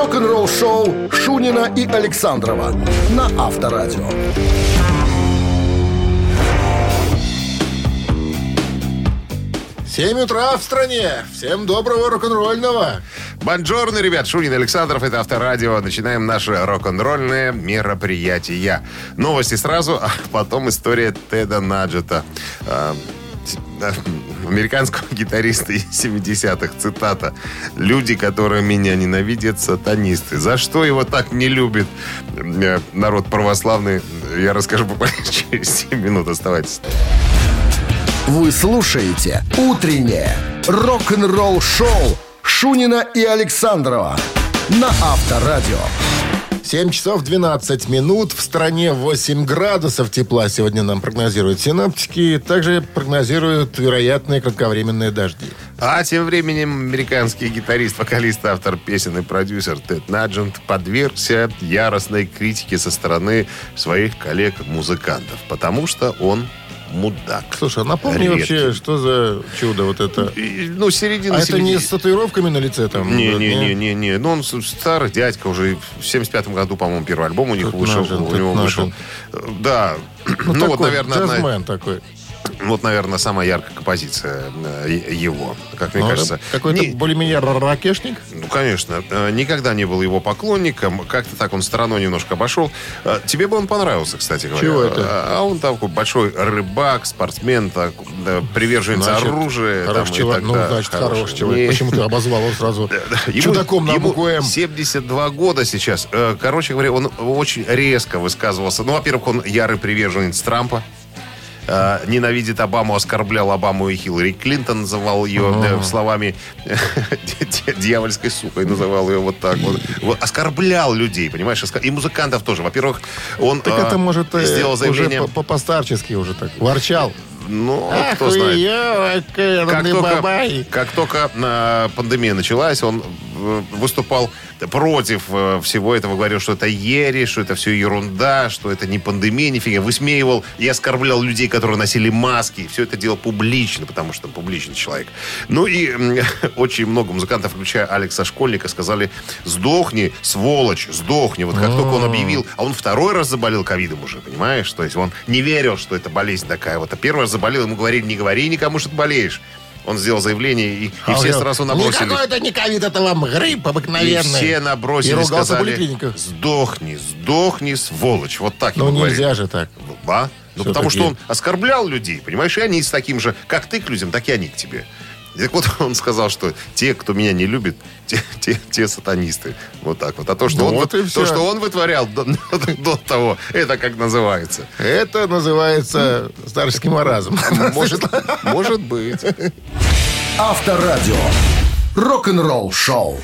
Рок-н-ролл-шоу Шунина и Александрова на Авторадио. 7 утра в стране. Всем доброго рок-н-ролльного. Бонжорно, ребят. Шунин Александров, это Авторадио. Начинаем наше рок-н-ролльное мероприятие. Новости сразу, а потом история Теда Наджета. Американского гитариста из 70-х, цитата. «Люди, которые меня ненавидят, сатанисты». За что его так не любит э, народ православный, я расскажу буквально через 7 минут. Оставайтесь. Вы слушаете «Утреннее рок-н-ролл-шоу» Шунина и Александрова на Авторадио. 7 часов 12 минут. В стране 8 градусов тепла сегодня нам прогнозируют синоптики. Также прогнозируют вероятные кратковременные дожди. А тем временем американский гитарист, вокалист, автор песен и продюсер Тед Наджент подвергся яростной критике со стороны своих коллег-музыкантов, потому что он мудак. Слушай, а напомни Редкий. вообще, что за чудо вот это? И, Ну, середина... А это не с татуировками на лице там? Не, не, не, не, не. Ну, он старый дядька уже. В 75-м году, по-моему, первый альбом у них Тед вышел. Наджент, у него вышел. Наджент. Да. Ну, вот, такой наверное, одна- такой. Вот, наверное, самая яркая композиция э, его, как мне Ну, кажется. да, Какой-то Не- более-менее ракешник. Ну, конечно. Э, Никогда не был его поклонником. Как-то так он стороной немножко обошел. Э, Тебе бы он понравился, кстати говоря. Чего это? А он такой большой рыбак, спортсмен, так, да, приверженец Значит, оружия. там, Хороший и человек. так Ну, далее. значит, хороший человек. Не- Почему ты обозвал его сразу Ему- чудаком на букву М? 72 года сейчас. Короче говоря, он очень резко высказывался. Ну, во-первых, он ярый приверженец Трампа. Э, Ненавидит Обаму, оскорблял Обаму и Хиллари Клинтон, называл ее э, словами дьявольской сукой, называл ее вот так вот. Вот, Оскорблял людей, понимаешь? И музыкантов тоже. Во-первых, он Так э, это, может, э, сделал заявление... уже по- по-постарчески уже так. Ворчал. Ну, кто знает. Как только, бабай. как только э, пандемия началась, он э, выступал против э, всего этого, говорил, что это ересь, что это все ерунда, что это не пандемия, нифига. Высмеивал и оскорблял людей, которые носили маски. Все это делал публично, потому что он публичный человек. Ну и очень много музыкантов, включая Алекса Школьника, сказали, сдохни, сволочь, сдохни. Вот как только он объявил, а он второй раз заболел ковидом уже, понимаешь? То есть он не верил, что это болезнь такая. Вот, а первый раз заболел, ему говорили, не говори никому, что ты болеешь. Он сделал заявление, и, и А он все сразу набросились. Никакой это не ковид, это вам грипп И обыкновенный. все И набросились, ругался в сказали, сдохни, сдохни, сволочь. Вот так Ну, ему говорили. нельзя же так. Да? Ну, потому что он оскорблял людей, понимаешь, и они с таким же, как ты к людям, так и они к тебе. И так вот он сказал, что те, кто меня не любит, те, те, те сатанисты. Вот так вот. А то, что, Ну он, вот и то, что он вытворял до, до того, это как называется? Это называется старческий маразм. Может, может быть. Авторадио. Рок-н-ролл шоу.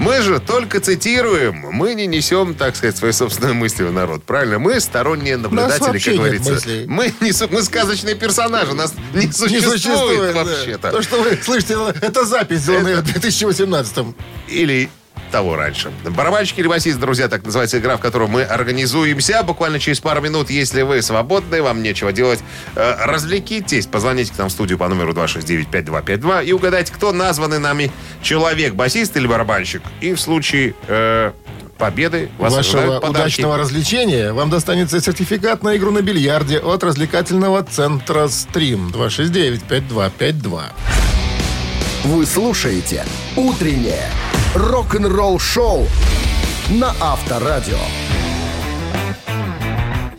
Мы же только цитируем, мы не несем, так сказать, свои собственные мысли в народ. Правильно? Мы сторонние наблюдатели, как говорится. мыслей. Мы, не, су- мы сказочные персонажи, нас не Не существует, существует да. вообще-то. То, что вы слышите, это запись сделанная в 2018-м. Или того раньше. Барабанщик или басист, друзья, так называется игра, в которой мы организуемся. Буквально через пару минут, если вы свободны, вам нечего делать, э, развлекитесь. Позвоните к нам в студию по номеру 269-5252 и угадайте, кто названный нами человек, басист или барабанщик. И в случае э, победы вас Вашего удачного развлечения вам достанется сертификат на игру на бильярде от развлекательного центра «Стрим» 269-5252. Вы слушаете «Утреннее рок-н-ролл-шоу» на Авторадио.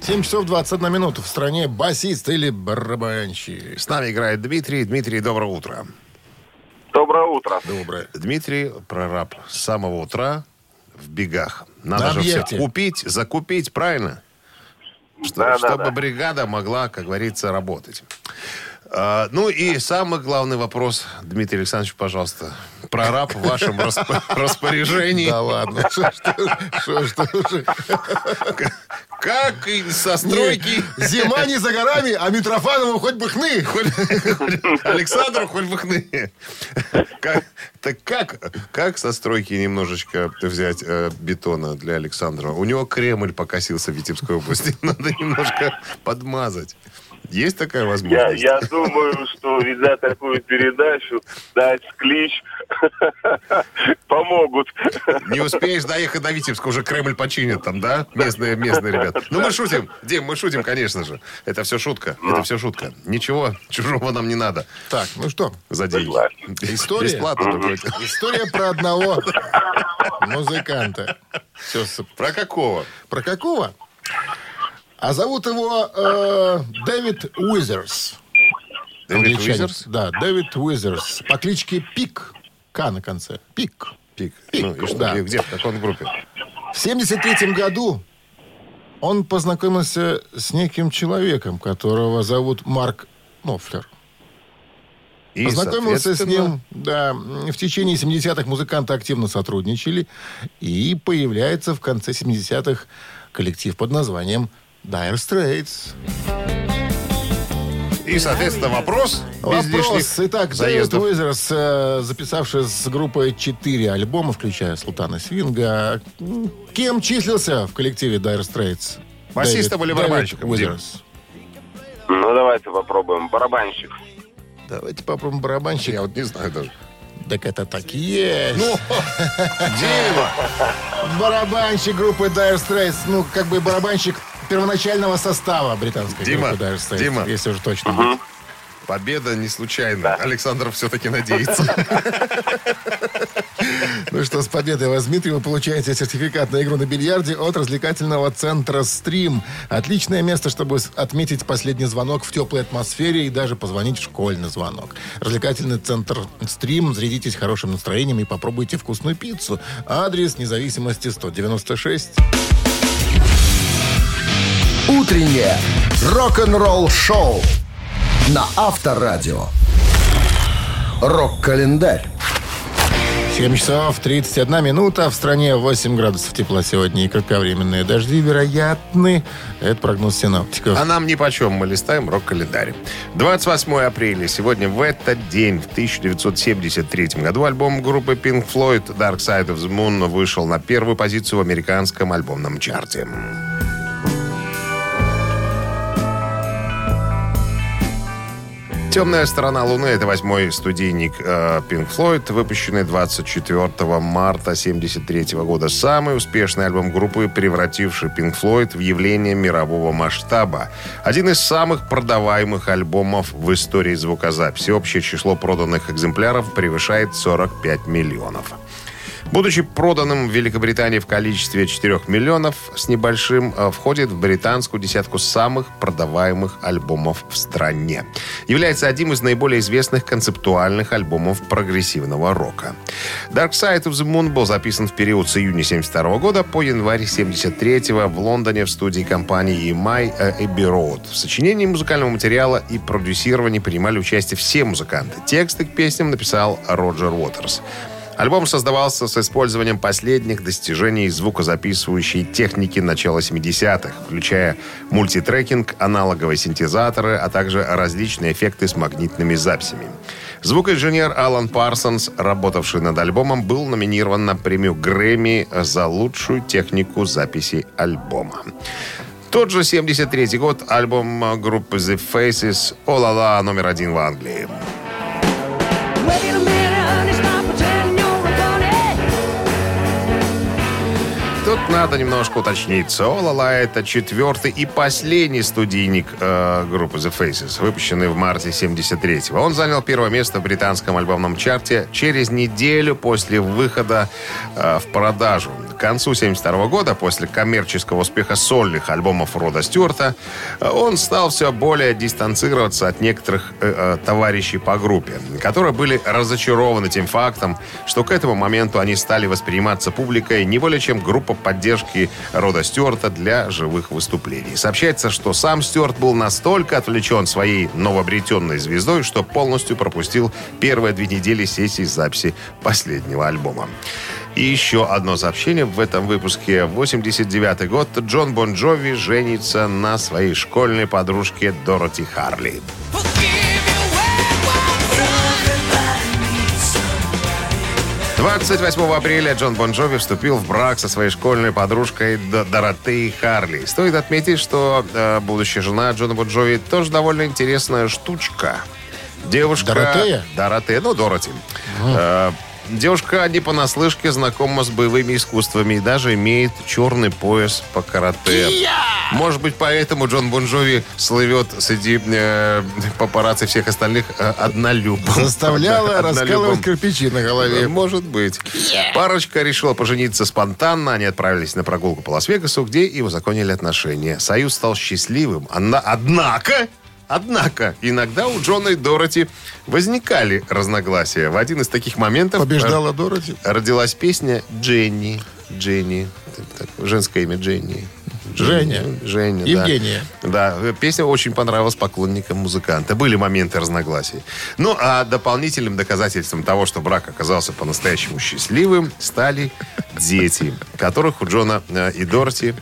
7 часов 21 минуту. В стране басист или барабанщик. С нами играет Дмитрий. Дмитрий, доброе утро. Доброе утро. Доброе. Дмитрий, прораб, с самого утра в бегах. Надо На же все купить, закупить, правильно? Что- Да, да, чтобы да. бригада могла, как говорится, работать. А, ну и самый главный вопрос, Дмитрий Александрович, пожалуйста. Прораб в вашем распо- распоряжении. Да ладно. Что, что, Как со стройки... Зима не за горами, а Митрофанову хоть бы хны. Александру хоть бы хны. Так как, как со стройки немножечко взять э, бетона для Александра? У него Кремль покосился в Витебской области. Надо немножко подмазать. Есть такая Я, возможность? я думаю, что ведя такую передачу, дать клич Помогут. Не успеешь доехать до Витебска, уже Кремль починит там, да? Местные, местные ребята. Ну, мы шутим. Дим, мы шутим, конечно же. Это все шутка. Это все шутка. Ничего чужого нам не надо. Так, ну что, За деньги. История? Бесплатно, история про одного музыканта. Все, Про какого? про какого? А зовут его э, Дэвид Уизерс. Дэвид. Уизерс? Да, Дэвид Уизерс. По кличке Пик. К на конце. Пик. Пик. Пик, Ну, и что? да. Где? В какой он группе? В 73 году он познакомился с неким человеком, которого зовут Марк Нофлер. И, Познакомился с ним, да, в течение 70-х музыканты активно сотрудничали, и появляется в конце 70-х коллектив под названием Dire Straits. И, соответственно, вопрос. без Вопрос. лишних Итак, Дэвид заездов. Уизерс, записавший с группой 4 альбома, включая Султана Свинга, м, кем числился в коллективе Dire Straits? Басистом или барабанщиком, Дэвид? Уизерс. Ну, давайте попробуем. Барабанщик. Давайте попробуем барабанщик. Я вот не знаю даже. Так это так и есть. Ну, Дима! Барабанщик группы Dire Straits. Ну, как бы барабанщик первоначального состава британской Дима, группы Dire Straits. Дима. Если уже точно. быть. Победа не случайна. Александр все-таки надеется. Ну что, с победой вас, Дмитрий, вы получаете сертификат на игру на бильярде от развлекательного центра «Стрим». Отличное место, чтобы отметить последний звонок в теплой атмосфере и даже позвонить в школьный звонок. Развлекательный центр «Стрим». Зарядитесь хорошим настроением и попробуйте вкусную пиццу. Адрес независимости 196. Утреннее рок-н-ролл-шоу на Авторадио. Рок-календарь. 7 часов 31 минута. В стране 8 градусов тепла сегодня и кратковременные дожди вероятны. Это прогноз синоптиков. А нам нипочем, мы листаем рок-календарь. 28 апреля. Сегодня в этот день, в 1973 году, альбом группы Pink Floyd Dark Side of the Moon вышел на первую позицию в американском альбомном чарте. «Темная сторона Луны» — это восьмой студийник э, Pink Floyd, выпущенный 24 марта 1973 года. Самый успешный альбом группы, превративший Pink Floyd в явление мирового масштаба. Один из самых продаваемых альбомов в истории звукозаписи. Общее число проданных экземпляров превышает 45 миллионов. Будучи проданным в Великобритании в количестве 4 миллионов с небольшим, э, входит в британскую десятку самых продаваемых альбомов в стране. Является одним из наиболее известных концептуальных альбомов прогрессивного рока. Dark Side of the Moon был записан в период с июня 72 года по январь 73 в Лондоне в студии компании EMI э, Abbey Road. В сочинении музыкального материала и продюсировании принимали участие все музыканты. Тексты к песням написал Роджер Уотерс. Альбом создавался с использованием последних достижений звукозаписывающей техники начала 70-х, включая мультитрекинг, аналоговые синтезаторы, а также различные эффекты с магнитными записями. Звукоинженер Алан Парсонс, работавший над альбомом, был номинирован на премию Грэмми за лучшую технику записи альбома. Тот же 73 год, альбом группы The Faces «О-ла-ла» номер один в Англии. Надо немножко уточниться. «О-ла-ла» — это четвертый и последний студийник э, группы The Faces, выпущенный в марте 73-го. Он занял первое место в британском альбомном чарте через неделю после выхода э, в продажу. К концу 72 года, после коммерческого успеха сольных альбомов Рода Стюарта, э, он стал все более дистанцироваться от некоторых э, э, товарищей по группе, которые были разочарованы тем фактом, что к этому моменту они стали восприниматься публикой не более чем группа поддержки Рода Стюарта для живых выступлений. Сообщается, что сам Стюарт был настолько отвлечен своей новообретенной звездой, что полностью пропустил первые две недели сессии записи последнего альбома. И еще одно сообщение в этом выпуске. 89 год. Джон Бон Джови женится на своей школьной подружке Дороти Харли. 28 апреля Джон Бон Джови вступил в брак со своей школьной подружкой Доротеей Харли. Стоит отметить, что э, будущая жена Джона Бон Джови тоже довольно интересная штучка. Девушка... Доротея? Доротея, ну, Дороти. Э, Девушка не понаслышке знакома с боевыми искусствами и даже имеет черный пояс по карате. Может быть, поэтому Джон Бон Джови слывет среди э, папарацци всех остальных э, однолюбом. Заставляла Да, раскалывать кирпичи на голове. Может быть. Парочка решила пожениться спонтанно. Они отправились на прогулку по Лас-Вегасу, где и узаконили отношения. Союз стал счастливым. Она- Однако, однако, иногда у Джона и Дороти возникали разногласия. В один из таких моментов Побеждала Дороти. э, родилась песня «Дженни». Дженни. Женское имя Дженни. Женя. Женя, да. Евгения. Да, песня очень понравилась поклонникам музыканта. Были моменты разногласий. Ну, а дополнительным доказательством того, что брак оказался по-настоящему счастливым, стали дети, которых у Джона э, и Дороти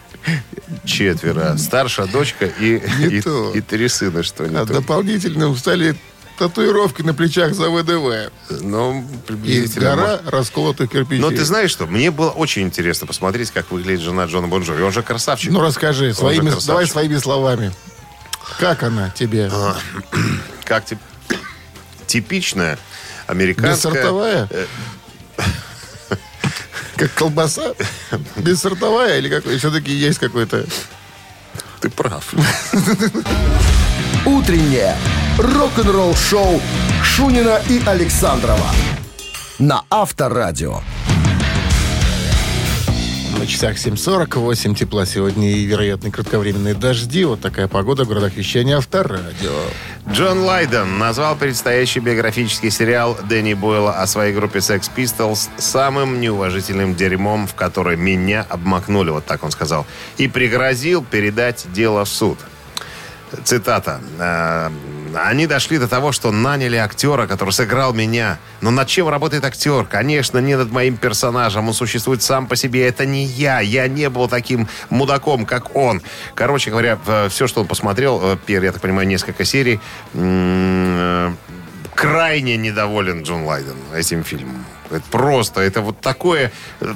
четверо. Старшая дочка и, и, то. и три сына, что не А то. дополнительным стали татуировки на плечах за ВДВ. Ну, И приблизительно. может. гора расколотых кирпичей. Но ты знаешь что? Мне было очень интересно посмотреть, как выглядит жена Джона Бонжови. Он же красавчик. Ну, расскажи, своими, красавчик. давай своими словами. Как она тебе? Как тип- типичная американская... Бессортовая? Как колбаса? Бессортовая или какой? Все-таки есть какой-то... Ты прав. Утреннее рок-н-ролл-шоу Шунина и Александрова на Авторадио. На часах 7.48 тепла сегодня и вероятно кратковременные дожди. Вот такая погода в городах вещания Авторадио. Джон Лайден назвал предстоящий биографический сериал Дэнни Бойла о своей группе Sex Pistols самым неуважительным дерьмом, в которое меня обмакнули, вот так он сказал, и пригрозил передать дело в суд. Цитата. «Э, Они дошли до того, что наняли актера, который сыграл меня. Но над чем работает актер? Конечно, не над моим персонажем. Он существует сам по себе. Это не я. Я не был таким мудаком, как он. Короче говоря, э, все, что он посмотрел, э, первые, я так понимаю, несколько серий, э, крайне недоволен Джон Лайден этим фильмом. Это просто, это вот такое,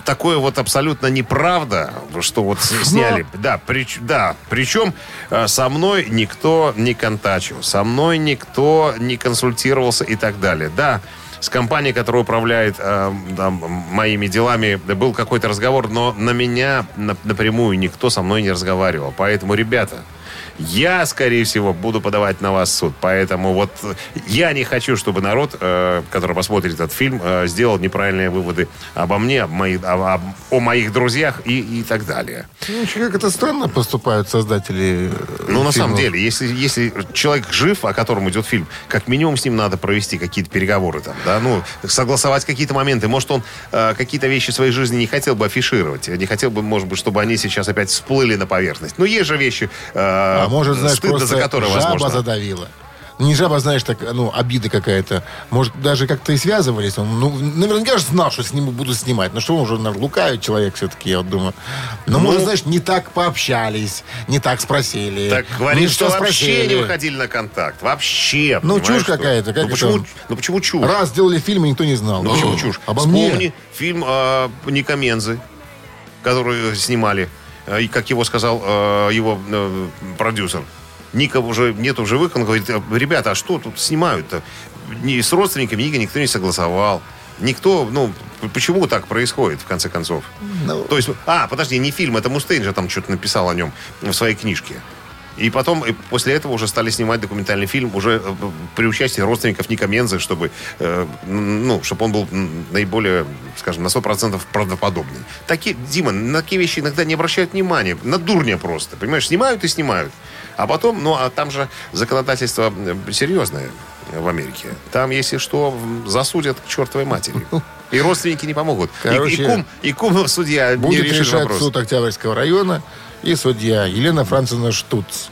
такое вот абсолютно неправда, что вот сняли. Да, прич- да, причем э, со мной никто не контачил, со мной никто не консультировался и так далее. Да, с компанией, которая управляет э, да, м- моими делами, был какой-то разговор, но на меня на- напрямую никто со мной не разговаривал. Поэтому, ребята, я, скорее всего, буду подавать на вас суд. Поэтому вот я не хочу, чтобы народ, э, который посмотрит этот фильм, э, сделал неправильные выводы обо мне, об мои- об- об- о моих друзьях и, и так далее. Ну, как это странно поступают создатели э, Ну, на самом деле, если, если человек жив, о котором идет фильм, как минимум с ним надо провести какие-то переговоры там, да, ну, согласовать какие-то моменты. Может, он э, какие-то вещи в своей жизни не хотел бы афишировать, не хотел бы, может быть, чтобы они сейчас опять всплыли на поверхность. Но есть же вещи, э, А может, знаешь, стыдно просто за которые жаба возможно. задавила. Не жаба, знаешь, так, ну, обида какая-то. Может, даже как-то и связывались. Он, ну, наверняка же знал, что с ним буду снимать. Но что он уже, наверное, лукавит человек все-таки, я вот думаю. Но, Ну, может, знаешь, не так пообщались, не так спросили. Так говорит, что что вообще спросили. не выходили на контакт. Вообще. Ну, чушь какая-то, как ну, почему, это? ну, почему чушь? Раз сделали фильм, и никто не знал. Ну, почему чушь? Обо Вспомни мне. фильм э, Ника Мензы, который снимали. Э, И, как его сказал э, его э, продюсер. Ника уже нету в живых. Он говорит, «Э, ребята, а что тут снимают-то? Ни с родственниками Ника никто не согласовал. Никто, ну, почему так происходит, в конце концов? Ну. То есть, а, подожди, не фильм, это Мустейн же там что-то написал о нем в своей книжке. И потом, и после этого уже стали снимать документальный фильм уже э, при участии родственников Ника Мензы, чтобы, э, ну, чтобы он был наиболее, скажем, на 100% правдоподобный. Такие, Дима, на такие вещи иногда не обращают внимания. На дурня просто. Понимаешь, снимают и снимают. А потом, ну, а там же законодательство э, серьезное в Америке. Там, если что, засудят к чертовой матери. И родственники не помогут. И- и, Короче, кум, и кум судья Будет не решит решать вопрос. суд Октябрьского района и судья Елена Францевна Штуц.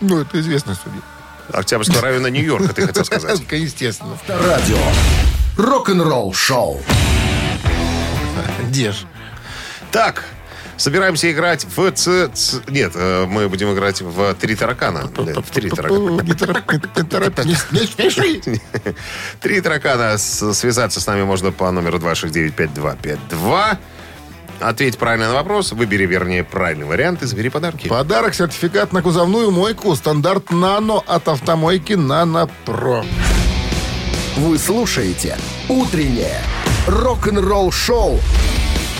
Ну, это известный судья. Октябрьского района Нью-Йорка, ты хотел сказать. Естественно. Авторадио. Рок-н-ролл шоу. Где ж? Так, собираемся играть в ц... ц- Нет, э, мы будем играть в три таракана. Да, В три таракана. Не спеши. Три таракана. Связаться с нами можно по номеру 269-5252. Ответь правильно на вопрос, выбери, вернее, правильный вариант и забери подарки. Подарок, сертификат на кузовную мойку, стандарт «Нано» от автомойки «Нано Про». Вы слушаете «Утреннее рок-н-ролл-шоу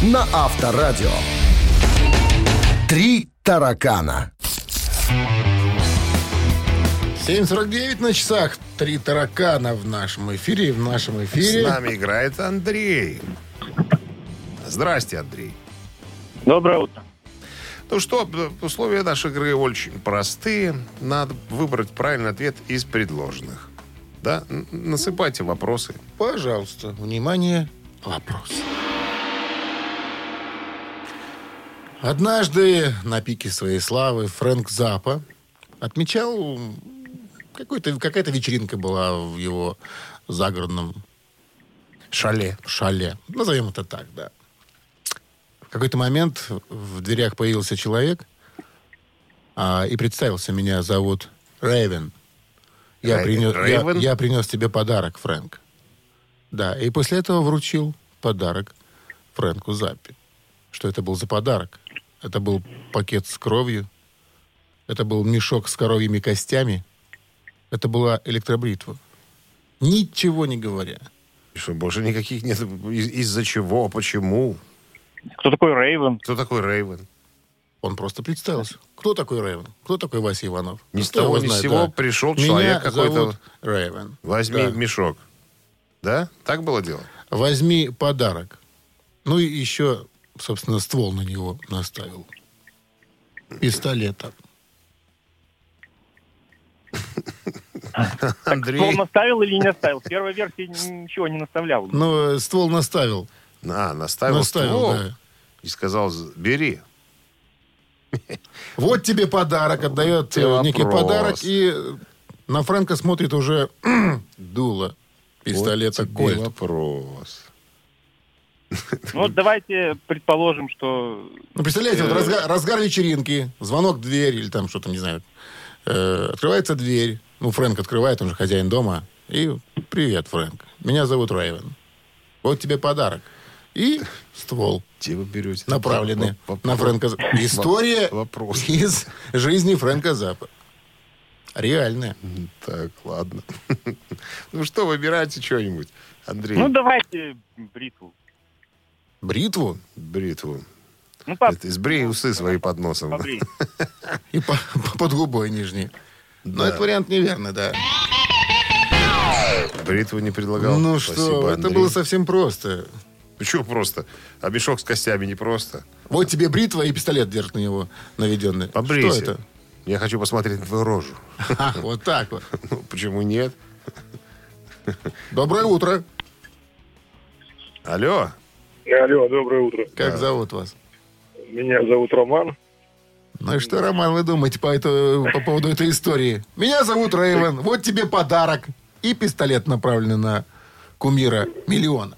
на Авторадио. «Три таракана». 7.49 на часах. Три таракана в нашем эфире. В нашем С эфире... нами играет Андрей. Здрасте, Андрей. Доброе утро. Ну что, условия нашей игры очень простые. Надо выбрать правильный ответ из предложенных. Да? Насыпайте вопросы. Пожалуйста, внимание, вопрос. Однажды на пике своей славы Фрэнк Запа отмечал какой-то, какая-то вечеринка была в его загородном Шале. шале. Назовем это так, да. Какой-то момент в дверях появился человек а, и представился. Меня зовут Рейвен. Я, принес, я, я принес тебе подарок, Фрэнк. Да, и после этого вручил подарок Фрэнку Заппи. Что это был за подарок? Это был пакет с кровью. Это был мешок с коровьими костями. Это была электробритва. Ничего не говоря. И Что, больше никаких нет. Из- Из-за чего? Почему? Кто такой Рейвен? Кто такой Рейвен? Он просто представился. Кто такой Рейвен? Кто такой Вася Иванов? Ни с того, ни с сего да. пришел Меня человек какой-то. Рейвен. Возьми Да. мешок. Да? Так было дело? Возьми подарок. Ну и еще, собственно, ствол на него наставил. Пистолета. Ствол наставил или не наставил? В первой версии ничего не наставлял. Ну, э, ствол наставил. А, наставил, наставил, ствол да. и сказал, «З- бери. Вот тебе подарок, отдает э, Вопрос. некий подарок, и на Фрэнка смотрит уже дуло пистолета Вот тебе Кольт. вопрос. Ну, вот давайте предположим, что... Ну, представляете, вот разгар, разгар вечеринки, звонок в дверь или там что-то, не знаю. Э, открывается дверь. Ну, Фрэнк открывает, он же хозяин дома. И привет, Фрэнк. Меня зовут Рейвен. Вот тебе подарок. И ствол, Где вы берете? направленный Воп- на Фрэнка Заппа. История Вопрос. из жизни Фрэнка Заппа. Реальная. Так, ладно. Ну что, выбирайте что-нибудь. Андрей, Ну, давайте бритву. Бритву бритву. Ну, по... Это Сбрей усы свои под носом. и по- под губой нижней. Но этот вариант неверный, да. Бритву не предлагал. ну Спасибо, что, это было совсем просто. Ну что просто? А мешок с костями не просто. Вот тебе бритва и пистолет держит на него наведенный. Побрейся. Что это? Я хочу посмотреть на твою рожу. Вот так вот. Ну, почему нет? Доброе утро. Алло. Алло, доброе утро. Как зовут вас? Меня зовут Роман. Ну и что, Роман, вы думаете по, это- по поводу этой истории? Меня зовут Рейвен. Вот тебе подарок. И пистолет направленный на кумира миллиона.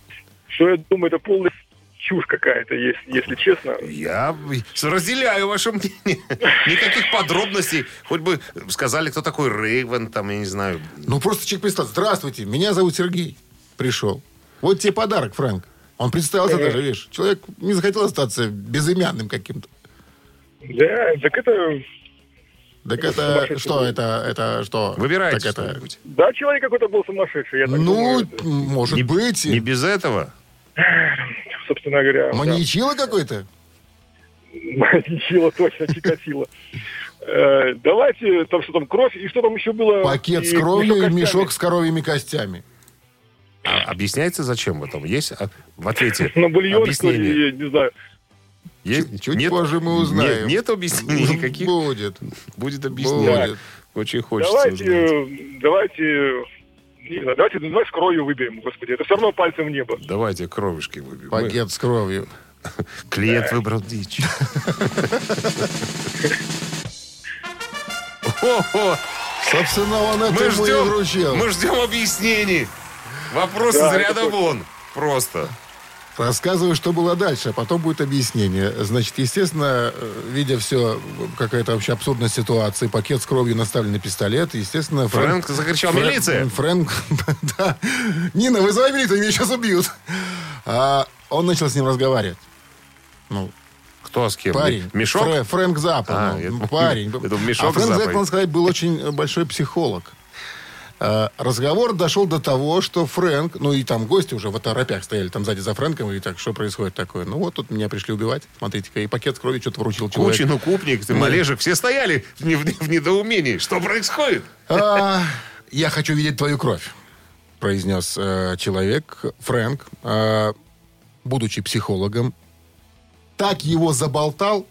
Что я думаю, это полная чушь какая-то, если, если честно. Я разделяю ваше мнение. Никаких подробностей. Хоть бы сказали, кто такой Рейвен, там, я не знаю. Ну просто человек представил. Здравствуйте, меня зовут Сергей. Пришел. Вот тебе подарок, Фрэнк. Он представился даже, видишь. Человек не захотел остаться безымянным каким-то. Да, так это... Так это что? Это, это что? Выбирайте Так это... Да, человек какой-то был сумасшедший, я так Ну, думаю. Это, может быть. Не без этого. Собственно говоря. да. Маньячило какой-то? Маньячило, точно, Чикатило. Э, Давайте, там что там, кровь, и что там еще было? Пакет с кровью и мешок с коровьими костями. А объясняется, зачем в этом? Есть а, в ответе На бульон, что объяснение? ли, я не знаю. Есть? Чуть- чуть позже мы узнаем. Нет, нет объяснений никаких? Будет. Будет объяснение. Будет. Очень хочется Давайте, узнать. э, давайте, давайте, давай с кровью выберем, господи. Это все равно пальцем в небо. Давайте кровушки выбьем. Пакет с кровью. Мы- Клиент выбрал дичь. О-о, Собственно, он это Мы ждем, вручил. мы ждем объяснений. Вопрос Да, из ряда вон. Просто. Рассказываю, что было дальше, а потом будет объяснение. Значит, естественно, э, видя все, какая-то вообще абсурдная ситуация, пакет с кровью, наставленный пистолет, естественно... Фрэнк закричал, Фрэ- «Милиция!» Фрэнк, да. Нина, вызывай милицию, меня сейчас убьют. А он начал с ним разговаривать. Ну, Кто с кем? парень. Мешок? Фрэ- Фрэнк Заппа. А, ну, я думал, парень. думал, мешок а Фрэнк Заппа, надо сказать, был очень большой психолог. Э, разговор дошел до того, что Фрэнк, ну и там гости уже в оторопях стояли там сзади за Фрэнком, и так, что происходит такое? Ну вот тут меня пришли убивать, смотрите-ка, и пакет с кровью что-то вручил человек. Кучин, Купник, ты, Малежик, все стояли в, не- в недоумении. Что происходит? А, я хочу видеть твою кровь, произнес э, человек, Фрэнк, э, будучи психологом. Так его заболтал,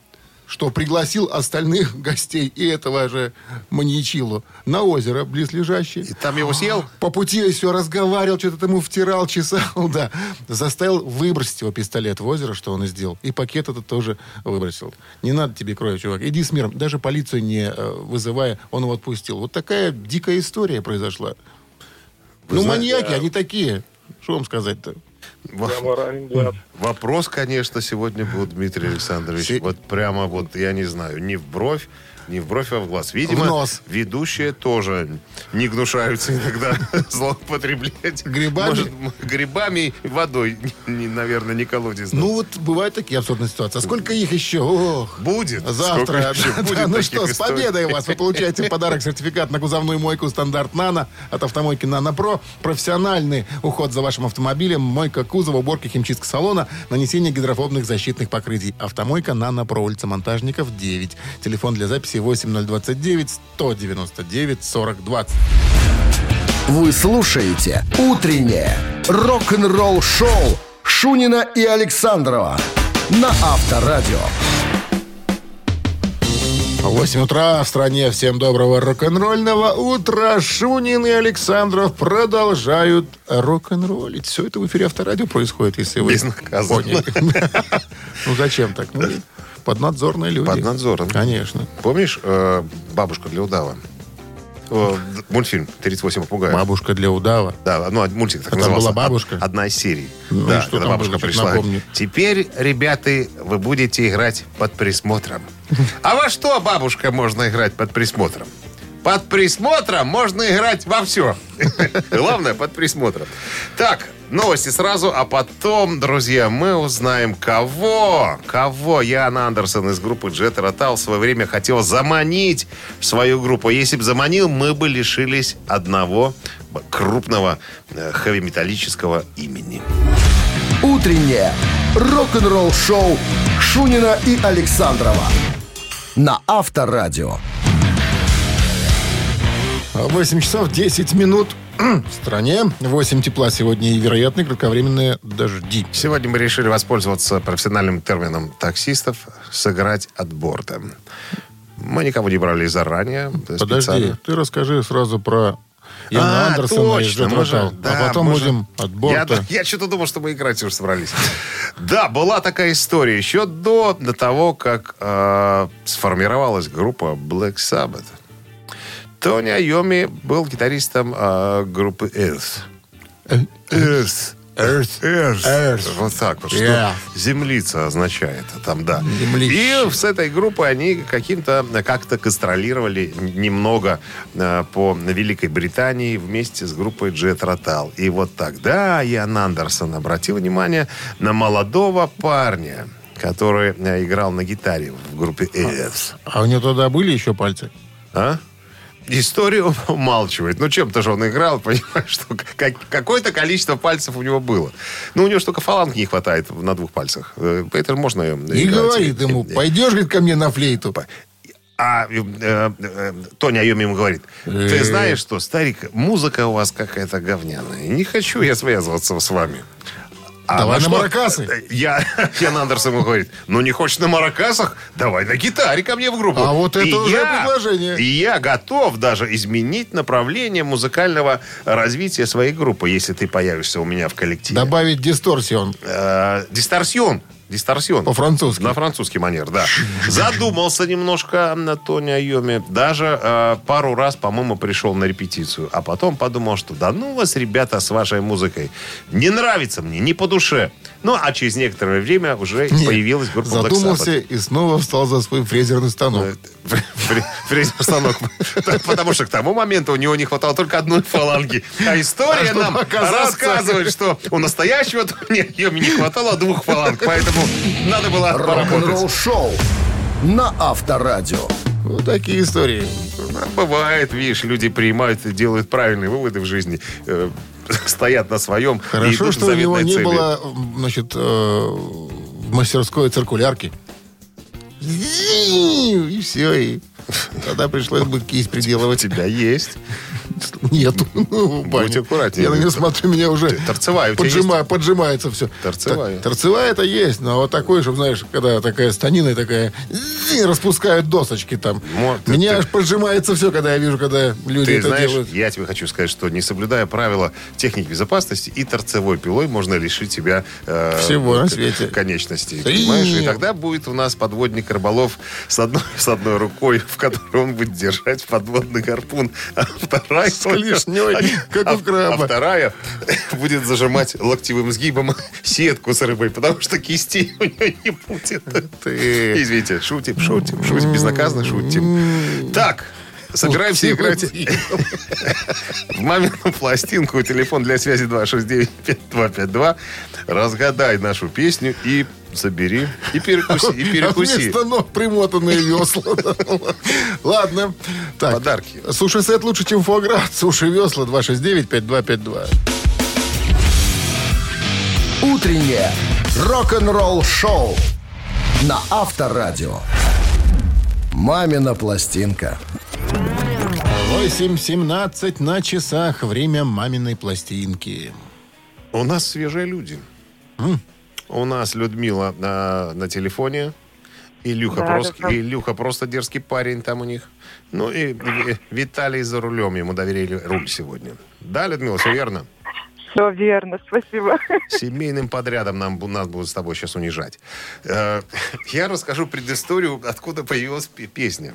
что пригласил остальных гостей и этого же маньячилу на озеро близлежащее. И там его съел? По пути все разговаривал, что-то ему втирал, чесал, да. Заставил выбросить его пистолет в озеро, что он и сделал. И пакет этот тоже выбросил. Не надо тебе крови, чувак. Иди с миром. Даже полицию не э, вызывая, он его отпустил. Вот такая дикая история произошла. ну, знаете, маньяки, они такие. Что вам сказать-то? Вопрос, конечно, сегодня был, Дмитрий Александрович. Вот прямо вот, я не знаю, не в бровь, не в бровь, а в глаз. Видимо, В нос. ведущие тоже не гнушаются иногда злоупотреблять. Грибами? Может, грибами и водой. Не, наверное, не колодец. Ну, вот бывают такие абсурдные ситуации. А сколько их еще? Ох. Будет. Завтра. Еще Да, будет да, ну что, с историй? победой вас. Вы получаете подарок сертификат на кузовную мойку стандарт «Нано» от автомойки «Нано Про». Профессиональный уход за вашим автомобилем, мойка кузова, уборка химчистка салона, нанесение гидрофобных защитных покрытий. Автомойка «Нано Про», улица Монтажников, 9. Телефон для записи 8029 199 40 20. Вы слушаете «Утреннее рок-н-ролл-шоу» Шунина и Александрова на Авторадио. 8 утра в стране. Всем доброго рок-н-ролльного утра. Шунин и Александров продолжают рок-н-роллить. Все это в эфире Авторадио происходит, если вы Безнаказанно. поняли. Ну зачем так? Поднадзорные люди. Под надзором. Конечно. Помнишь э, «Бабушка для удава»? Д- Мультфильм «38 попугаев». Бабушка для удава. Да, ну, мультик так А назывался. была бабушка? Од- Одна из серий. Ну, да, и что когда бабушка было, пришла. напомни. Теперь, ребята, вы будете играть под присмотром. А во что, бабушка, можно играть под присмотром? Под присмотром можно играть во все. Главное, под присмотром. Так, новости сразу, а потом, друзья, мы узнаем, кого, кого Ян Андерсон из группы Jet Rotal в свое время хотел заманить в свою группу. Если бы заманил, мы бы лишились одного крупного э, хэви-металлического имени. Утреннее рок-н-ролл-шоу Шунина и Александрова на Авторадио. 8 часов 10 минут в стране. 8 тепла сегодня и вероятны кратковременные дожди. Сегодня мы решили воспользоваться профессиональным термином таксистов «сыграть от борта». Мы никого не брали заранее. Подожди, специально. ты расскажи сразу про Яна А, Андерсона точно, мы же- Rotal. да, а потом мы же- будем от борта. Я, я что-то думал, что мы играть уже собрались. Да, была такая история еще до, до того, как э, сформировалась группа Black Sabbath. Тони Айоми был гитаристом э, группы Earth. Earth. Earth. Earth. Earth. Вот так вот. Yeah. Что землица означает там, да. Землище. И с этой группой они каким-то, как-то гастролировали немного э, по Великой Британии вместе с группой Jet Rotal. И вот тогда Ян Андерсон обратил внимание на молодого парня, который э, играл на гитаре в группе Earth. А у него тогда были еще пальцы? А? Историю умалчивает. Ну, чем-то же он играл, понимаешь, что как- какое-то количество пальцев у него было. Ну, у него же только фаланг не хватает на двух пальцах. Э, Поэтому можно И говорит ему, пойдешь, говорит, ко мне на флейту. А э, э, э, Тоня Айоми ему говорит, Э. ты знаешь что, старик, музыка у вас какая-то говняная. Не хочу я связываться с вами. А Давай на что- маракасы. Э, Я, Ян Андерсон говорит, ну не хочешь на маракасах? Давай на гитаре ко мне в группу. А вот это уже предложение. И я готов даже изменить направление музыкального развития своей группы, если ты появишься у меня в коллективе. Добавить дисторсион. Э, дисторсион. Дисторсион. По-французски. На французский манер, да. Задумался немножко на Тони Айоми. Даже э, пару раз, по-моему, пришел на репетицию. А потом подумал, что да ну вас, ребята, с вашей музыкой. Не нравится мне, не по душе. Ну, а через некоторое время уже Нет, появилась группа Black Задумался Sabbath. и снова встал за свой фрезерный станок. Э, фре- фре- Фрезер станок. Потому что к тому моменту у него не хватало только одной фаланги. А история А нам рассказывает, что у настоящего Тони Айоми не хватало двух фаланг. Поэтому надо было поработать. Рок-н-ролл-шоу на Авторадио. Вот такие истории. А Бывает, видишь, люди принимают и делают правильные выводы в жизни, э, стоят на своем. Хорошо, что у него не цели. было, значит, э, в мастерской циркулярки. И все, и тогда пришлось бы кисть У приделывать. тебя есть. Нету. Ну, Будь Ваня, аккуратнее. Я на нее смотрю, меня уже Торцевая поджима- поджимается все. Торцевая. Торцевая это есть, но вот такой, чтобы, знаешь, когда такая станина и такая и распускают досочки там. Меня ты- аж поджимается все, когда я вижу, когда люди Ты это знаешь, делают. я тебе хочу сказать, что не соблюдая правила техники безопасности и торцевой пилой можно лишить тебя э, Всего на свете. конечностей. Да Понимаешь? И нет. тогда будет у нас подводник рыболов с одной, с одной рукой, в которой он будет держать подводный гарпун, а вторая... С клешней, как у а- краба. А вторая будет зажимать локтевым сгибом сетку с рыбой, потому что кистей у нее не будет. Ты. Извините, шутим, шутим, шутим, безнаказанно шутим. Так, собираемся играть в мамину пластинку. Телефон для связи 269-5252. Разгадай нашу песню и забери. И перекуси. И А перекуси. вместо ног примотанные весла. Ладно. Так, Подарки. Суши-сет лучше, чем фуагра. Суши-весла 269-5252. Утреннее рок-н-ролл-шоу на Авторадио. «Мамина пластинка». 8.17 на часах. Время маминой пластинки. У нас свежие люди. У нас Людмила на, на телефоне. Илюха, Да, просто, да. Илюха просто дерзкий парень там у них. Ну и Ви- Виталий за рулем. Ему доверили руль сегодня. Да, Людмила, все верно? Все верно, спасибо. Семейным подрядом нам, нас будут с тобой сейчас унижать. Э, Я расскажу предысторию, откуда появилась пе- песня.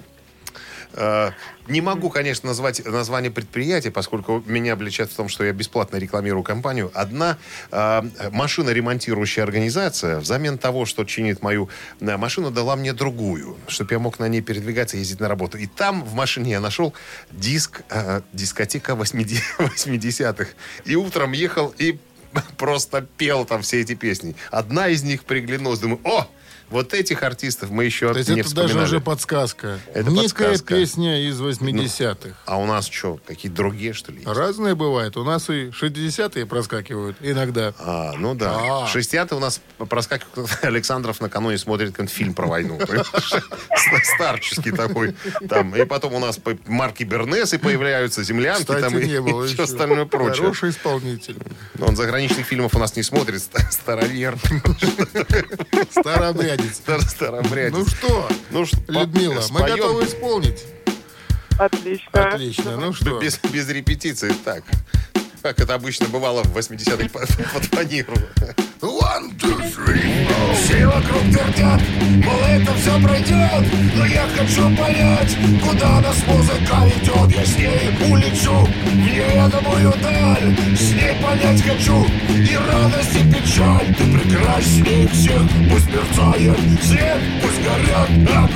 Э, Не могу, конечно, назвать название предприятия, поскольку меня обличают в том, что я бесплатно рекламирую компанию. Одна э, машиноремонтирующая организация взамен того, что чинит мою э, машину, дала мне другую, чтобы я мог на ней передвигаться и ездить на работу. И там в машине я нашел диск, дискотека 80 80-х. И утром ехал и просто пел там все эти песни. Одна из них приглянулась. Думаю, о, вот этих артистов мы еще То есть не это даже вспоминали. уже подсказка. Это Некая подсказка. песня из 80-х. А у нас что, какие-то другие, что ли? есть? Разные бывают. У нас и 60-е проскакивают иногда. А, ну да. А. Шестьдесятые у нас проскакивает Александров накануне смотрит фильм про войну. Старческий такой. Там. И потом у нас марки Бернесы появляются, землянки Кстати, там и, не было и все остальное прочее. Хороший исполнитель. Он заграничных фильмов у нас не смотрит, ста- старовер. Старообрядец. Стар- Старобрядец. Ну что, Ну что, Людмила, мы споем? готовы исполнить. Отлично. Отлично. Ну что, Без, без репетиции, так. Как это обычно бывало в 80-х под, фанеру. One, two, three. Все вокруг твердят, мол, это все пройдет Но я хочу понять, куда нас музыка ведет Я с ней улечу в неведомую даль. С ней понять хочу и радость, и печаль. Ты прекрасней всех, пусть мерцает свет. Пусть горят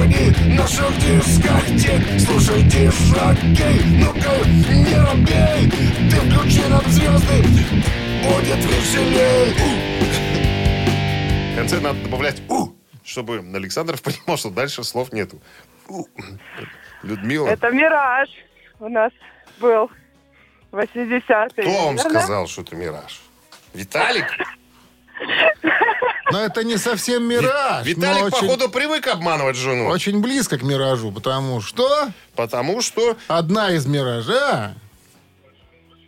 огни наших дискотек. Слушай, дишаки, ну-ка не робей. Ты включи нам звезды, будет веселей В конце надо добавлять «у», чтобы Александров понимал, что дальше слов нету. «У». Людмила, Это «Мираж» у нас был 80-е. кто вам сказал, что это мираж? Виталик? но это не совсем мираж. Виталик, очень, походу, привык обманывать жену. очень близко к миражу, потому что Потому что... одна из миража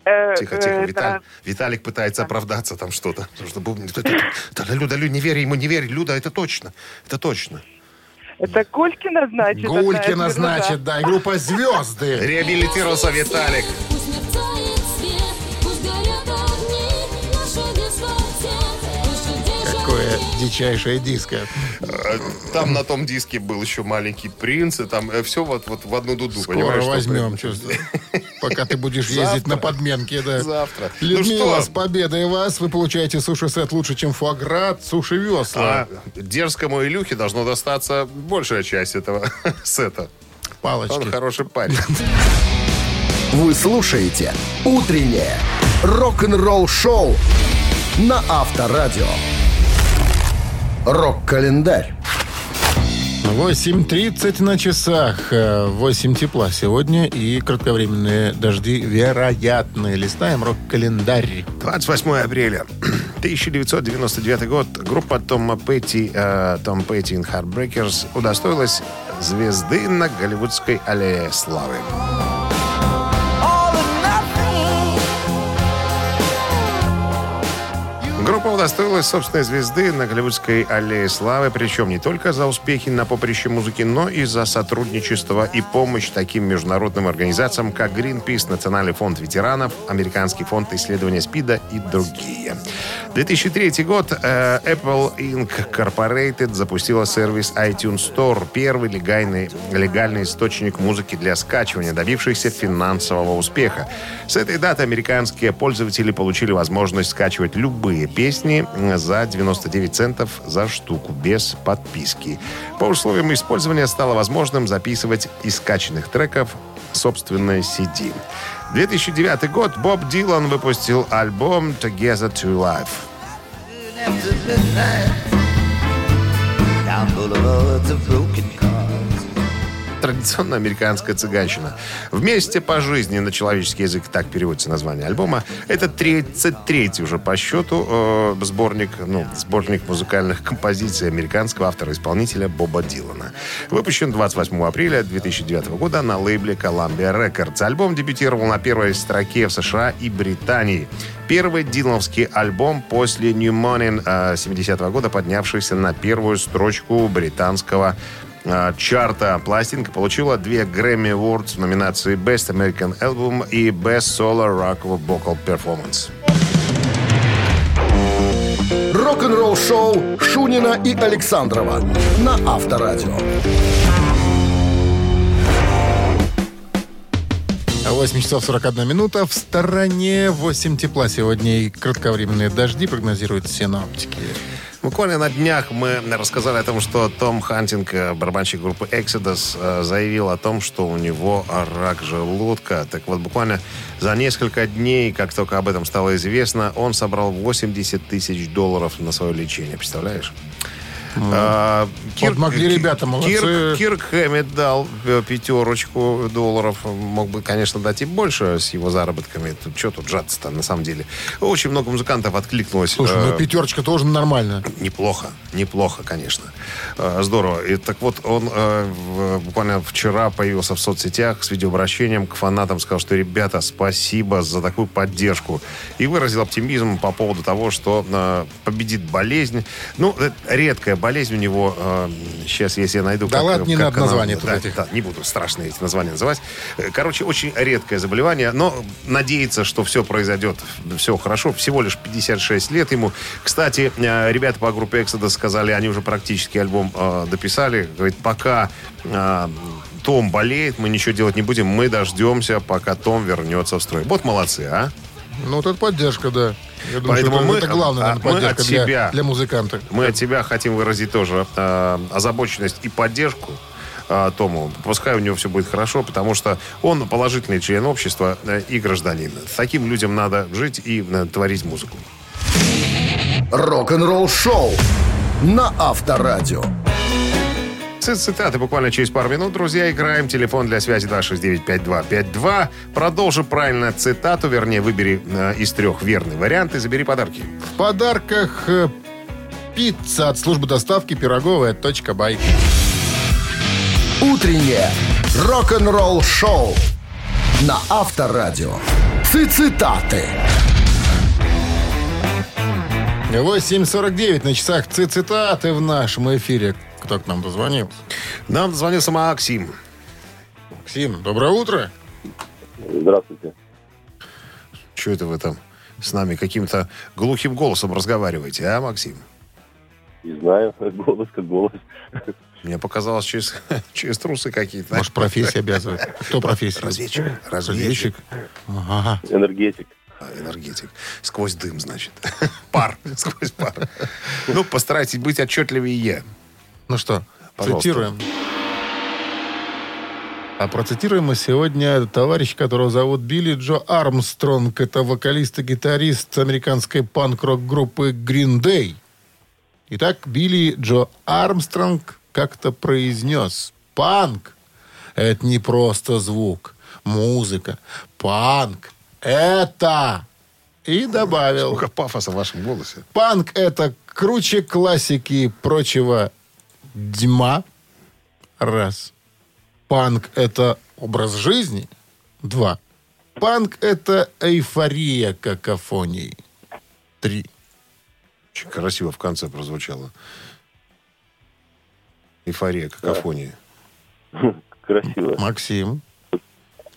Тихо, тихо, э, Виталик, да. Виталик пытается оправдаться там что-то. Потому что бубнит. Да, да, Люда, Люда, не верь ему, не верь. Люда, это точно. Это точно. Это Гулькина, значит? Гулькина, значит, да, и группа «Звезды». Реабилитировался Виталик. Дичайшее диско. Э, Там на том диске был еще маленький принц, и там все вот, вот в одну дуду, Скоро возьмем, чувствую. Пока ты будешь ездить на подменке, да. Завтра. Людмила, Ну с что? победой вас. Вы получаете суши-сет лучше, чем фуагра, суши-весла. А дерзкому Илюхе должно достаться большая часть этого сета. Он Палочки. хороший парень. Вы слушаете «Утреннее рок-н-ролл-шоу» на Авторадио. Рок-календарь. 8.30 на часах. Э, 8 тепла сегодня и кратковременные дожди вероятны. Листаем рок-календарь. 28 апреля 1999 год. Группа Тома Петти, э, Том Петти and Heartbreakers удостоилась звезды на голливудской аллее славы. Группа удостоилась собственной звезды на Голливудской аллее славы, причем не только за успехи на поприще музыки, но и за сотрудничество и помощь таким международным организациям, как Greenpeace, Национальный фонд ветеранов, Американский фонд исследования СПИДа и другие. 2003 год. э, Apple Inc. Corporated запустила сервис iTunes Store, первый легальный, легальный источник музыки для скачивания, добившийся финансового успеха. С этой даты американские пользователи получили возможность скачивать любые песни за 99 центов за штуку, без подписки. По условиям использования стало возможным записывать из скачанных треков собственное CD. 2009 год. Боб Дилан выпустил альбом Together to Life. Традиционная американская цыганщина. Вместе по жизни на человеческий язык так переводится название альбома. Это 33-й уже по счету э, сборник, ну, сборник музыкальных композиций американского автора-исполнителя Боба Дилана. Выпущен 28 апреля 2009 года на лейбле Columbia Records. Альбом дебютировал на первой строке в США и Британии. Первый дилановский альбом после New Morning э, 70-го года, поднявшийся на первую строчку британского э, чарта. Пластинка получила две Grammy Awards в номинации Best American Album и Best Solo Rock Vocal Performance. Рок-н-ролл шоу Шунина и Александрова на Авторадио. 8 часов 41 минута. В стороне 8 тепла сегодня и кратковременные дожди прогнозируют синоптики. Буквально на днях мы рассказали о том, что Том Хантинг, э, барабанщик группы Exodus, э, заявил о том, что у него рак желудка. Так вот, буквально за несколько дней, как только об этом стало известно, он собрал 80 тысяч долларов на свое лечение. Представляешь? А, Подмогли ребята, молодцы. Кирк, Кирк Хэммит дал э, пятерочку долларов. Мог бы, конечно, дать и больше с его заработками. Тут, что тут жаться-то, на самом деле. Очень много музыкантов откликнулось. Слушай, э, ну пятерочка тоже нормально. Неплохо, неплохо, конечно. Э, Здорово. И так вот, он э, буквально вчера появился в соцсетях с видеообращением к фанатам, сказал, что, ребята, спасибо за такую поддержку. И выразил оптимизм по поводу того, что э, победит болезнь. Ну, это редкая болезнь у него. э, сейчас, если я найду... Да ладно, не надо она- названий тут да, этих. да, не буду страшные эти названия называть. Э, Короче, очень редкое заболевание, но надеется, что все произойдет, все хорошо. Всего лишь 56 лет ему. Кстати, э, ребята по группе Exodus сказали, они уже практически альбом э, дописали. Говорит, пока э, том болеет, мы ничего делать не будем, мы дождемся, пока Том вернется в строй. Вот молодцы, а? Ну, вот это поддержка, да. Я думаю, Поэтому что это, мы- это главная, наверное, мы поддержка от для, себя. для музыканта. Мы от тебя хотим выразить тоже э, озабоченность и поддержку э, Тому. Пускай у него все будет хорошо, потому что он положительный член общества э, и гражданин. Таким людям надо жить и э, творить музыку. Рок-н-ролл шоу на Авторадио. Цитаты буквально через пару минут, друзья, играем. Телефон для связи 269-5252. Продолжи правильно цитату, вернее, выбери э, из трех верный вариант и забери подарки. В подарках э, пицца от службы доставки пироговая точка бай. Утреннее рок-н-ролл шоу на Авторадио. Цитаты. 8.49 на часах Ци- цитаты в нашем эфире. Кто к нам дозвонил? Нам дозвонился Максим. Максим, доброе утро. Здравствуйте. Что это вы там с нами каким-то глухим голосом разговариваете, а, Максим? Не знаю, голос как голос. Мне показалось, через, через трусы какие-то. Может, профессия обязывает? Кто профессия? Разведчик. Разведчик. Ага. Энергетик. А, энергетик. Сквозь дым, значит. Пар. Сквозь пар. Ну, постарайтесь быть отчетливее. Ну что, Пожалуйста. цитируем. А процитируем мы сегодня товарищ, которого зовут Билли Джо Армстронг. Это вокалист и гитарист американской панк-рок группы Green Day. Итак, Билли Джо Армстронг как-то произнес. Панк — это не просто звук, музыка. Панк — это... И добавил. Сколько пафоса в вашем голосе. Панк — это круче классики и прочего дьма. Раз. Панк — это образ жизни. Два. Панк — это эйфория какофонии. Три. Очень красиво в конце прозвучало. Эйфория, какофония. Красиво. Максим.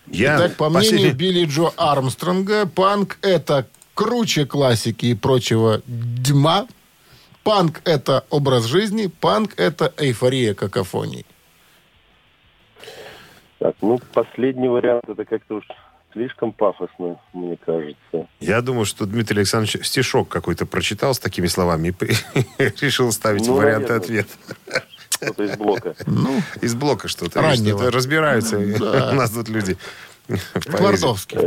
Я Так, по мнению последний- Билли Джо Армстронга, панк — это круче классики и прочего дьма. Панк — это образ жизни. Панк — это эйфория какофонии. Так, ну, последний вариант, это как-то уж слишком пафосно, мне кажется. Я думаю, что Дмитрий Александрович стишок какой-то прочитал с такими словами и решил ставить Ну, варианты ответа. Что-то из блока. Ну, Из блока что-то. Раннего. Разбираются. У нас тут люди. Твардовский.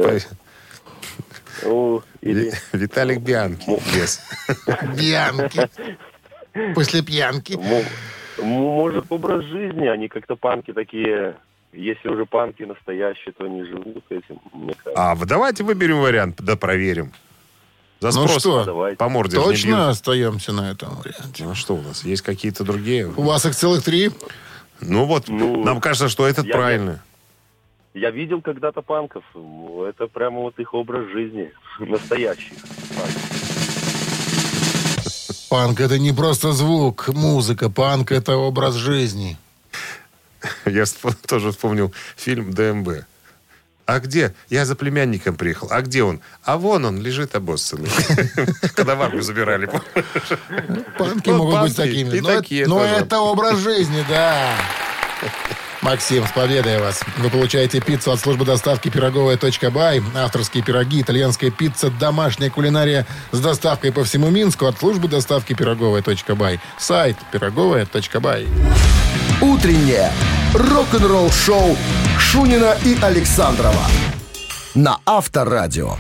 Ну, или... Ви- Виталик Бианки. Yes. Пьянки. После пьянки. Может, образ жизни, они как-то панки такие... Если уже панки настоящие, то они живут этим, мне кажется. А вы давайте выберем вариант, да проверим. За Ну спрос что, Давайте. по морде Точно остаемся на этом варианте. Ну что у нас? Есть какие-то другие? У вас их целых три. Ну вот, Ну, нам кажется, что этот я- правильный. Я видел когда-то панков. Ну, Это прямо вот их образ жизни. Настоящий. Панк — это не просто звук, музыка. Панк — это образ жизни. Я тоже вспомнил фильм ДМБ. А где? Я за племянником приехал. А где он? А вон он, лежит обоссанный. Когда в армию забирали. Панки Ну, могут быть панки такими. но это образ жизни, да. Максим, с победой вас. Вы получаете пиццу от службы доставки «Пироговая.бай». Авторские пироги, итальянская пицца, домашняя кулинария с доставкой по всему Минску от службы доставки «Пироговая.бай». Сайт «Пироговая.бай». Утреннее рок-н-ролл-шоу Шунина и Александрова на Авторадио.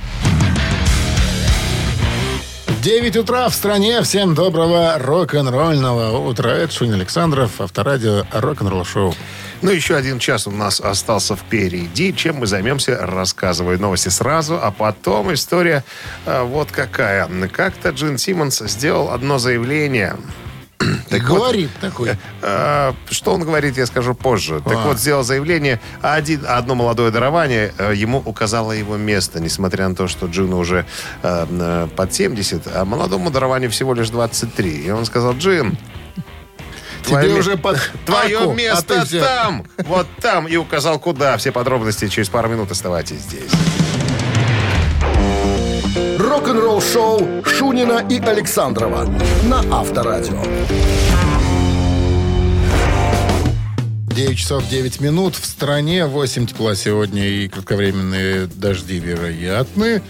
9 утра в стране. Всем доброго рок-н-ролльного утра. Это Шунин Александров, авторадио «Рок-н-ролл шоу». Ну, еще один час у нас остался впереди. Чем мы займемся, рассказываю новости сразу, а потом история а, вот какая. Как-то Джин Симмонс сделал одно заявление. Так вот, Говорит такой. А, Что он говорит, я скажу позже. Так А. вот, сделал заявление, а один, одно молодое дарование э, ему указало его место, несмотря на то, что Джину уже э, э, под 70, а молодому дарованию всего лишь 23. И он сказал, Джин, твое уже под твое аку, а место всё- там, вот там, и указал куда. Все подробности через пару минут оставайтесь здесь. Рок-н-ролл-шоу Шунина и Александрова на Авторадио. 9 часов 9 минут. В стране 8 тепла сегодня и кратковременные дожди вероятны.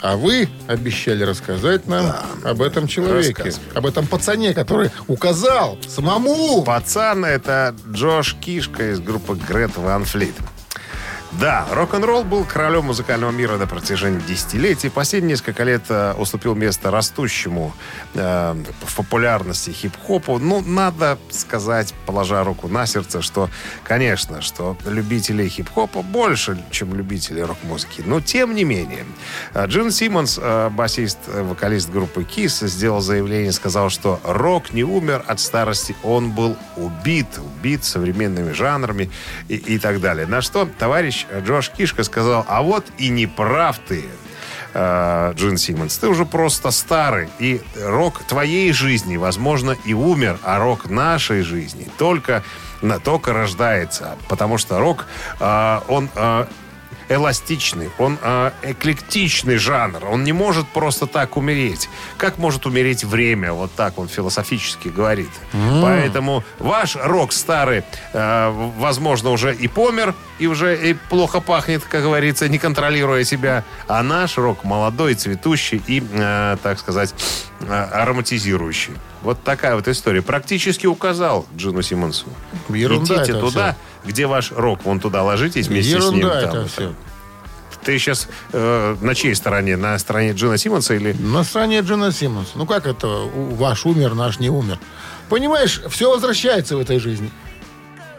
А вы обещали рассказать нам об этом человеке. Об этом пацане, который указал самому. Пацан, это Джош Кишка из группы Грет Ван Флит. Да, рок-н-ролл был королем музыкального мира на протяжении десятилетий. Последние несколько лет э, уступил место растущему э, в популярности хип-хопу. Ну, надо сказать, положа руку на сердце, что, конечно, что любителей хип-хопа больше, чем любителей рок-музыки. Но, тем не менее, э, Джин Симмонс, э, басист, э, вокалист группы Kiss, сделал заявление, сказал, что рок не умер от старости, он был убит, убит современными жанрами и, и так далее. На что товарищ Джош Кишка сказал, а вот и не прав ты, э, Джин Симмонс. Ты уже просто старый, и рок твоей жизни, возможно, и умер, а рок нашей жизни только, только рождается. Потому что рок, э, он... эластичный, он э, эклектичный жанр. Он не может просто так умереть. Как может умереть время? Вот так он философически говорит. Поэтому ваш рок старый, э, возможно, уже и помер, и уже и плохо пахнет, как говорится, не контролируя себя. А наш рок молодой, цветущий и, э, так сказать, э, ароматизирующий. Вот такая вот история. Практически указал Джину Симмонсу. Ерунда Идите туда, где ваш рок. Вон туда ложитесь вместе с ним. Ерунда там это вот все. Ты сейчас на чьей стороне? На стороне Джина Симмонса или... На стороне Джина Симмонс. Ну как это? Ваш умер, наш не умер. Понимаешь, все возвращается в этой жизни.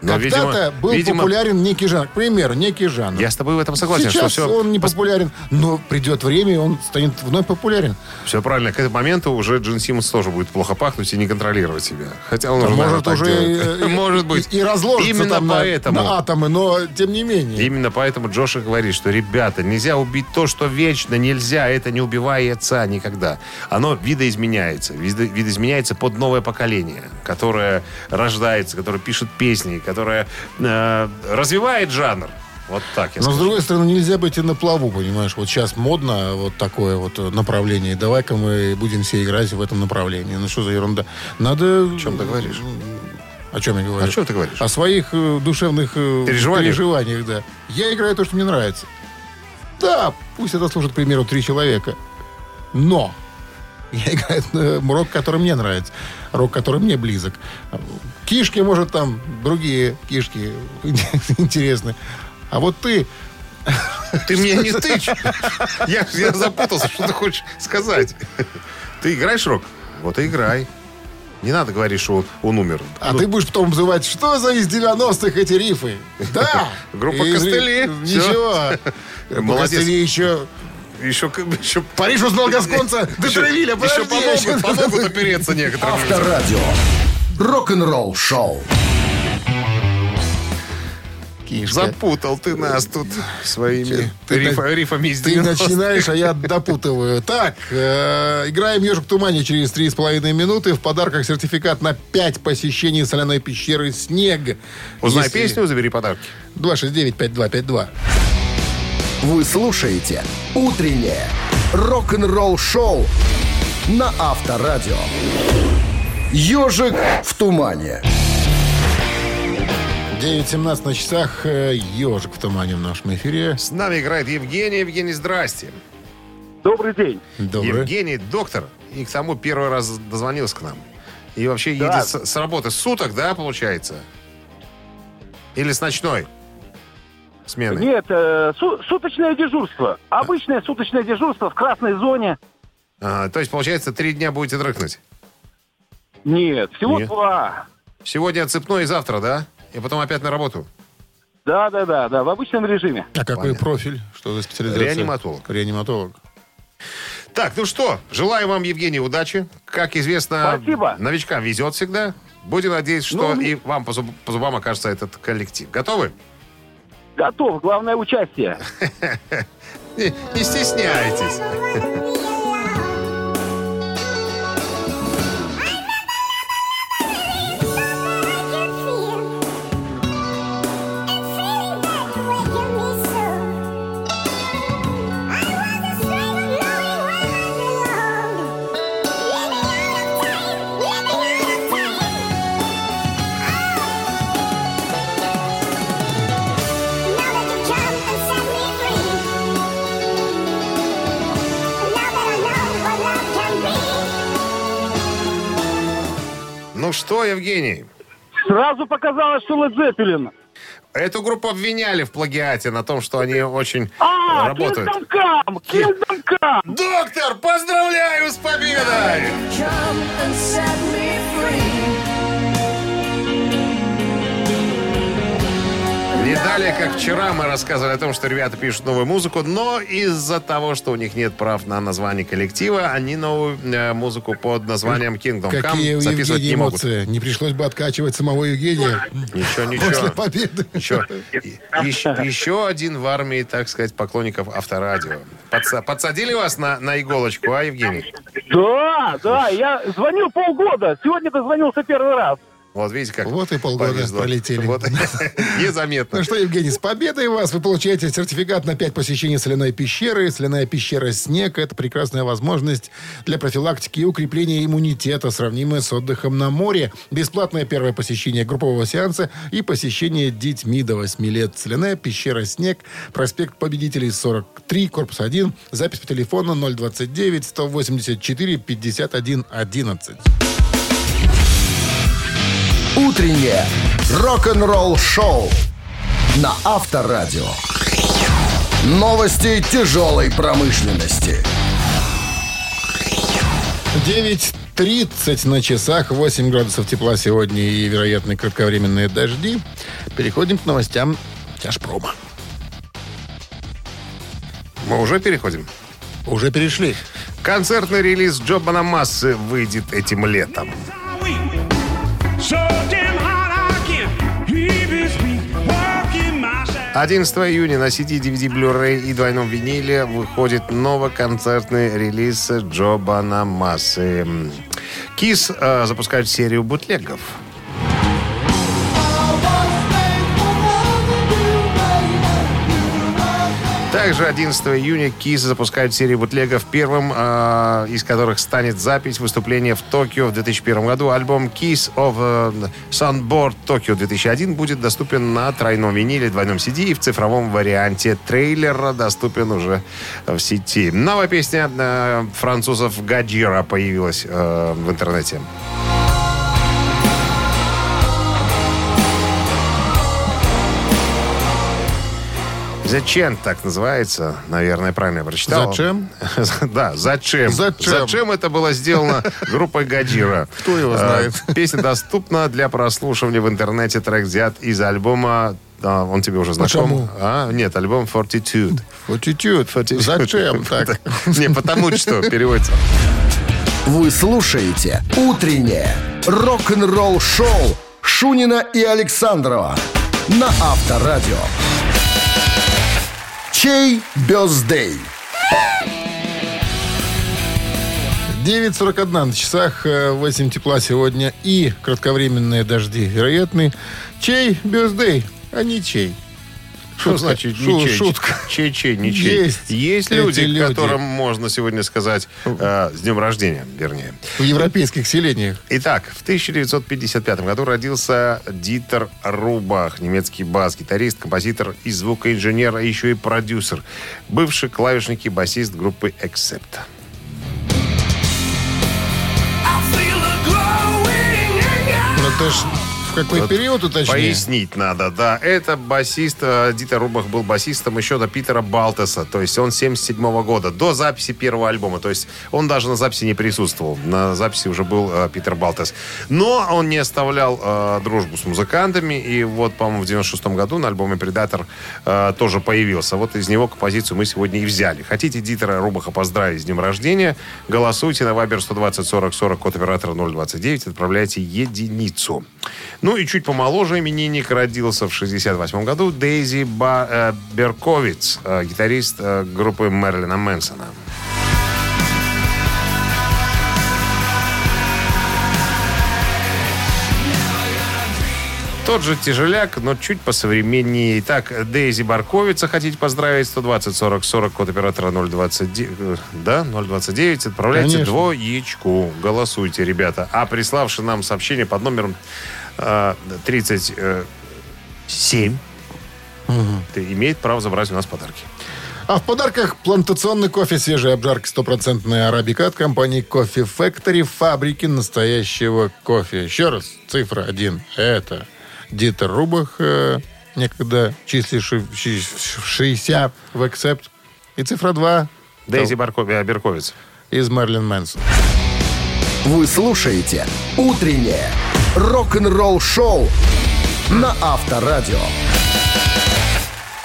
Но, Когда-то видимо- был видимо- популярен некий жанр. К примеру, некий жанр. Я с тобой в этом согласен, Сейчас что все, он не популярен, но придет время, и он станет вновь популярен. все правильно. К этому моменту уже Джин Симмонс тоже будет плохо пахнуть и не контролировать себя. Хотя он Да, уже, может уже и, Может быть. и, и разложится Именно там на- поэтому. на, атомы, но тем не менее. Именно поэтому Джош и говорит, что, ребята, нельзя убить то, что вечно, нельзя, это не убивается никогда. Оно видоизменяется, видо- видоизменяется под новое поколение, которое рождается, которое пишет песни, которое э, развивает жанр. Вот так я Но, с скажу. другой стороны, нельзя быть и на плаву, понимаешь. Вот сейчас модно вот такое вот направление. Давай-ка мы будем все играть в этом направлении. Ну, что за ерунда? Надо... О чем ты говоришь? О чем я говорю? О чем ты говоришь? О своих э, душевных э, Переживаниях? переживаниях, да. Я играю то, что мне нравится. Да, пусть это слушает, к примеру, три человека. Но я играю э, рок, который мне нравится. Рок, который мне близок. Кишки, может, там другие кишки интересны. А вот ты... Ты меня не тычь. Я, я запутался, что ты хочешь сказать. Ты играешь рок? Вот и играй. Не надо говорить, что он, умер. А Ну, ты будешь потом называть, что за из 90-х эти рифы? Да! Группа «Костыли». Ничего. Молодец. «Костыли» еще... еще, еще, Париж узнал Гасконца до Тревиля. еще помогут, помогут опереться некоторым. Авторадио. Рок-н-ролл шоу. Кишка. Запутал ты нас тут своими Ты на- рифами из Ты 90-х. начинаешь, а я допутываю. Так, э, играем «Ежик в тумане» через 3,5 минуты. В подарках сертификат на 5 посещений соляной пещеры «Снег». Узнай Если- песню, забери подарки. 269-5252. Вы слушаете «Утреннее рок-н-ролл-шоу» на Авторадио. «Ежик в тумане». 9.17 на часах. э, «Ежик в тумане» в нашем эфире. С нами играет Евгений. Евгений, здрасте. Добрый день. Добрый. Евгений доктор. И к тому первый раз дозвонился к нам. И вообще Да. едет с, с работы суток, да, получается? Или с ночной смены? Нет, э, су- суточное дежурство. Обычное суточное дежурство в красной зоне. А, то есть, получается, три дня будете дрыхнуть. Нет, всего Нет. два. Сегодня отцепной и завтра, да? И потом опять на работу. Да, да, да, да, в обычном режиме. А какой Понятно. профиль? Что за специализация? Реаниматолог. Реаниматолог. Так, ну что, желаю вам, Евгений, удачи. Как известно, Спасибо. новичкам везет всегда. Будем надеяться, что Ну, и вам по, зуб- по зубам окажется этот коллектив. Готовы? Готов, главное участие. Не, не стесняйтесь. что, Евгений, Сразу показалось, что Led Zeppelin. эту группу обвиняли в плагиате на том, что они очень А, работают. Kingdom Come! Доктор, поздравляю с победой! Не далее, как вчера мы рассказывали о том, что ребята пишут новую музыку, но из-за того, что у них нет прав на название коллектива, они новую э, музыку под названием Kingdom Какие Come у записывать не могут. эмоции. Не пришлось бы откачивать самого Евгения Ничего, после ничего. победы. Еще, еще, еще один в армии, так сказать, поклонников авторадио. Подса- подсадили вас на, на иголочку, а, Евгений? Да, да, я звонил полгода. Сегодня дозвонился первый раз. Вот видите, как Вот и полгода повезло. пролетели. Вот. Незаметно. Ну что, Евгений, с победой вас! Вы получаете сертификат на 5 посещений соляной пещеры. Соляная пещера «Снег» — это прекрасная возможность для профилактики и укрепления иммунитета, сравнимая с отдыхом на море. Бесплатное первое посещение группового сеанса и посещение детьми до 8 лет. Соляная пещера «Снег», проспект Победителей, 43, корпус 1. Запись по телефону 029 184 51 11. Утреннее рок-н-ролл-шоу на Авторадио. Новости тяжелой промышленности. 9.30 на часах, 8 градусов тепла сегодня и вероятные кратковременные дожди. Переходим к новостям тяжпрома. Мы уже переходим. Уже перешли. Концертный релиз Джобана Массы выйдет этим летом. 11 июня на CD, DVD, Blu-ray и двойном виниле выходит новый концертный релиз Джобана Массы. Кис э, запускает серию бутлегов. Также 11 июня Кис запускает серию бутлегов, первым э, из которых станет запись выступления в Токио в 2001 году. Альбом Kiss of э, Sunboard Tokyo 2001 будет доступен на тройном виниле, двойном CD и в цифровом варианте трейлера доступен уже в сети. Новая песня э, французов Гаджира появилась э, в интернете. Зачем так называется? Наверное, правильно я прочитал. Зачем? Да, зачем? Зачем? это было сделано группой Гаджира? Кто его Э, знает? Песня доступна для прослушивания в интернете. Трек взят из альбома да, он тебе уже знаком. Почему? А, нет, альбом Fortitude. Fortitude. Fortitude. Зачем так? Не, потому что переводится. Вы слушаете «Утреннее рок-н-ролл-шоу» Шунина и Александрова на Авторадио. Чей бездей? 9.41 на часах, э, 8 тепла сегодня и кратковременные дожди вероятны. Чей бездей, а не чей. Что Шутка. значит Шу- ничей? шутка. Чей-чей, ничей. Есть Есть эти люди, люди. которым можно сегодня сказать э, с днем рождения, вернее. В европейских селениях. Итак, в 1955 году родился Дитер Рубах, немецкий бас-гитарист, композитор и звукоинженер, а еще и продюсер, бывший клавишник и басист группы Accept. Ну, это ж какой Вот период уточнее? Пояснить надо, да. Это басист, э, Дитер Рубах был басистом еще до Питера Балтеса. То есть он 77 года, до записи первого альбома. То есть он даже на записи не присутствовал. На записи уже был э, Питер Балтес. Но он не оставлял э, дружбу с музыкантами. И вот, по-моему, в 96 году на альбоме «Предатор» э, тоже появился. Вот из него композицию мы сегодня и взяли. Хотите Дитера Рубаха поздравить с днем рождения? Голосуйте на Вайбер 120 40 40 код оператора 029. Отправляйте единицу. Ну и чуть помоложе именинник родился в 68 году Дейзи Ба- э, Берковиц, э, гитарист э, группы Мерлина Мэнсона. Тот же тяжеляк, но чуть посовременнее. Итак, Дейзи Барковица хотите поздравить? 120 40 40, код оператора 029. э, Да, 029. Отправляйте Конечно. двоечку. Голосуйте, ребята. А приславший нам сообщение под номером 37 ты имеет право забрать у нас подарки. А в подарках плантационный кофе свежей обжарки стопроцентная арабика от компании Coffee Factory, фабрики настоящего кофе. Еще раз, цифра один. Это Дитер Рубах, э, некогда числившийся в Accept. И цифра два Дейзи э, Берковиц. из Мерлин Мэнсон. Вы слушаете «Утреннее рок-н-ролл-шоу» на Авторадио.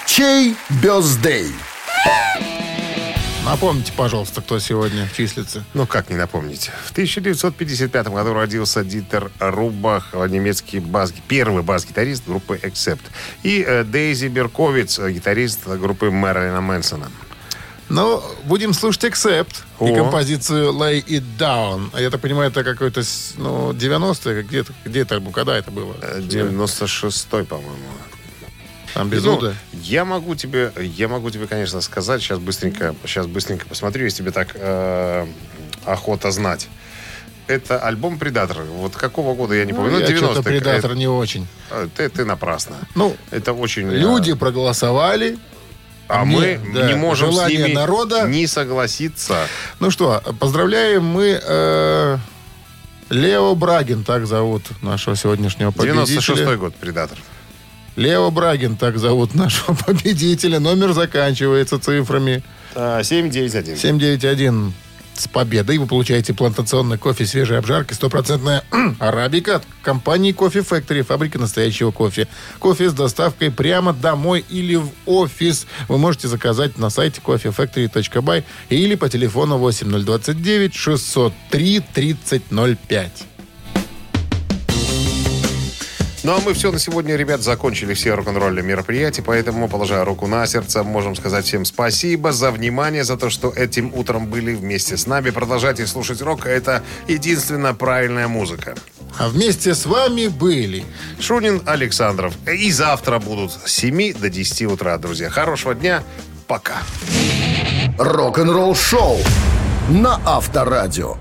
Чей бездей? Напомните, пожалуйста, кто сегодня числится. Ну, как не напомнить. В 1955 году родился Дитер Рубах, немецкий бас, первый бас-гитарист группы Accept. И э, Дейзи Берковиц, гитарист группы Мэрилина Мэнсона. Ну, будем слушать Accept и О. композицию Lay It Down. А я так понимаю, это какой-то, ну, 90-е, где-то, где это, альбом, когда это было? Э, 96-й, по-моему. Там без Ну, Уда. я могу тебе, я могу тебе, конечно, сказать, сейчас быстренько, сейчас быстренько посмотрю, если тебе так э, охота знать. Это альбом «Предатор». Вот какого года, я не помню. Ну, Ну, я что-то 90-х. предатор не очень. Э, Ты, ты напрасно. Ну, Это очень... э, люди проголосовали. А Мне, мы да, не можем с ними народа. не согласиться. Ну что, поздравляем мы э, Лео Брагин, так зовут нашего сегодняшнего победителя. 96-й год «Предатор». Лео Брагин, так зовут нашего победителя. Номер заканчивается цифрами. А, 791. 791 с победой. Вы получаете плантационный кофе свежей обжарки, стопроцентная арабика от компании Кофе Factory, фабрика настоящего кофе. Кофе с доставкой прямо домой или в офис. Вы можете заказать на сайте coffeefactory.by или по телефону 8029 603 3005. Ну а мы все на сегодня, ребят, закончили все рок-н-ролльные мероприятия, поэтому, положа руку на сердце, можем сказать всем спасибо за внимание, за то, что этим утром были вместе с нами. Продолжайте слушать рок, это единственно правильная музыка. А вместе с вами были Шунин Александров. И завтра будут с 7 до 10 утра, друзья. Хорошего дня, пока. Рок-н-ролл шоу на Авторадио.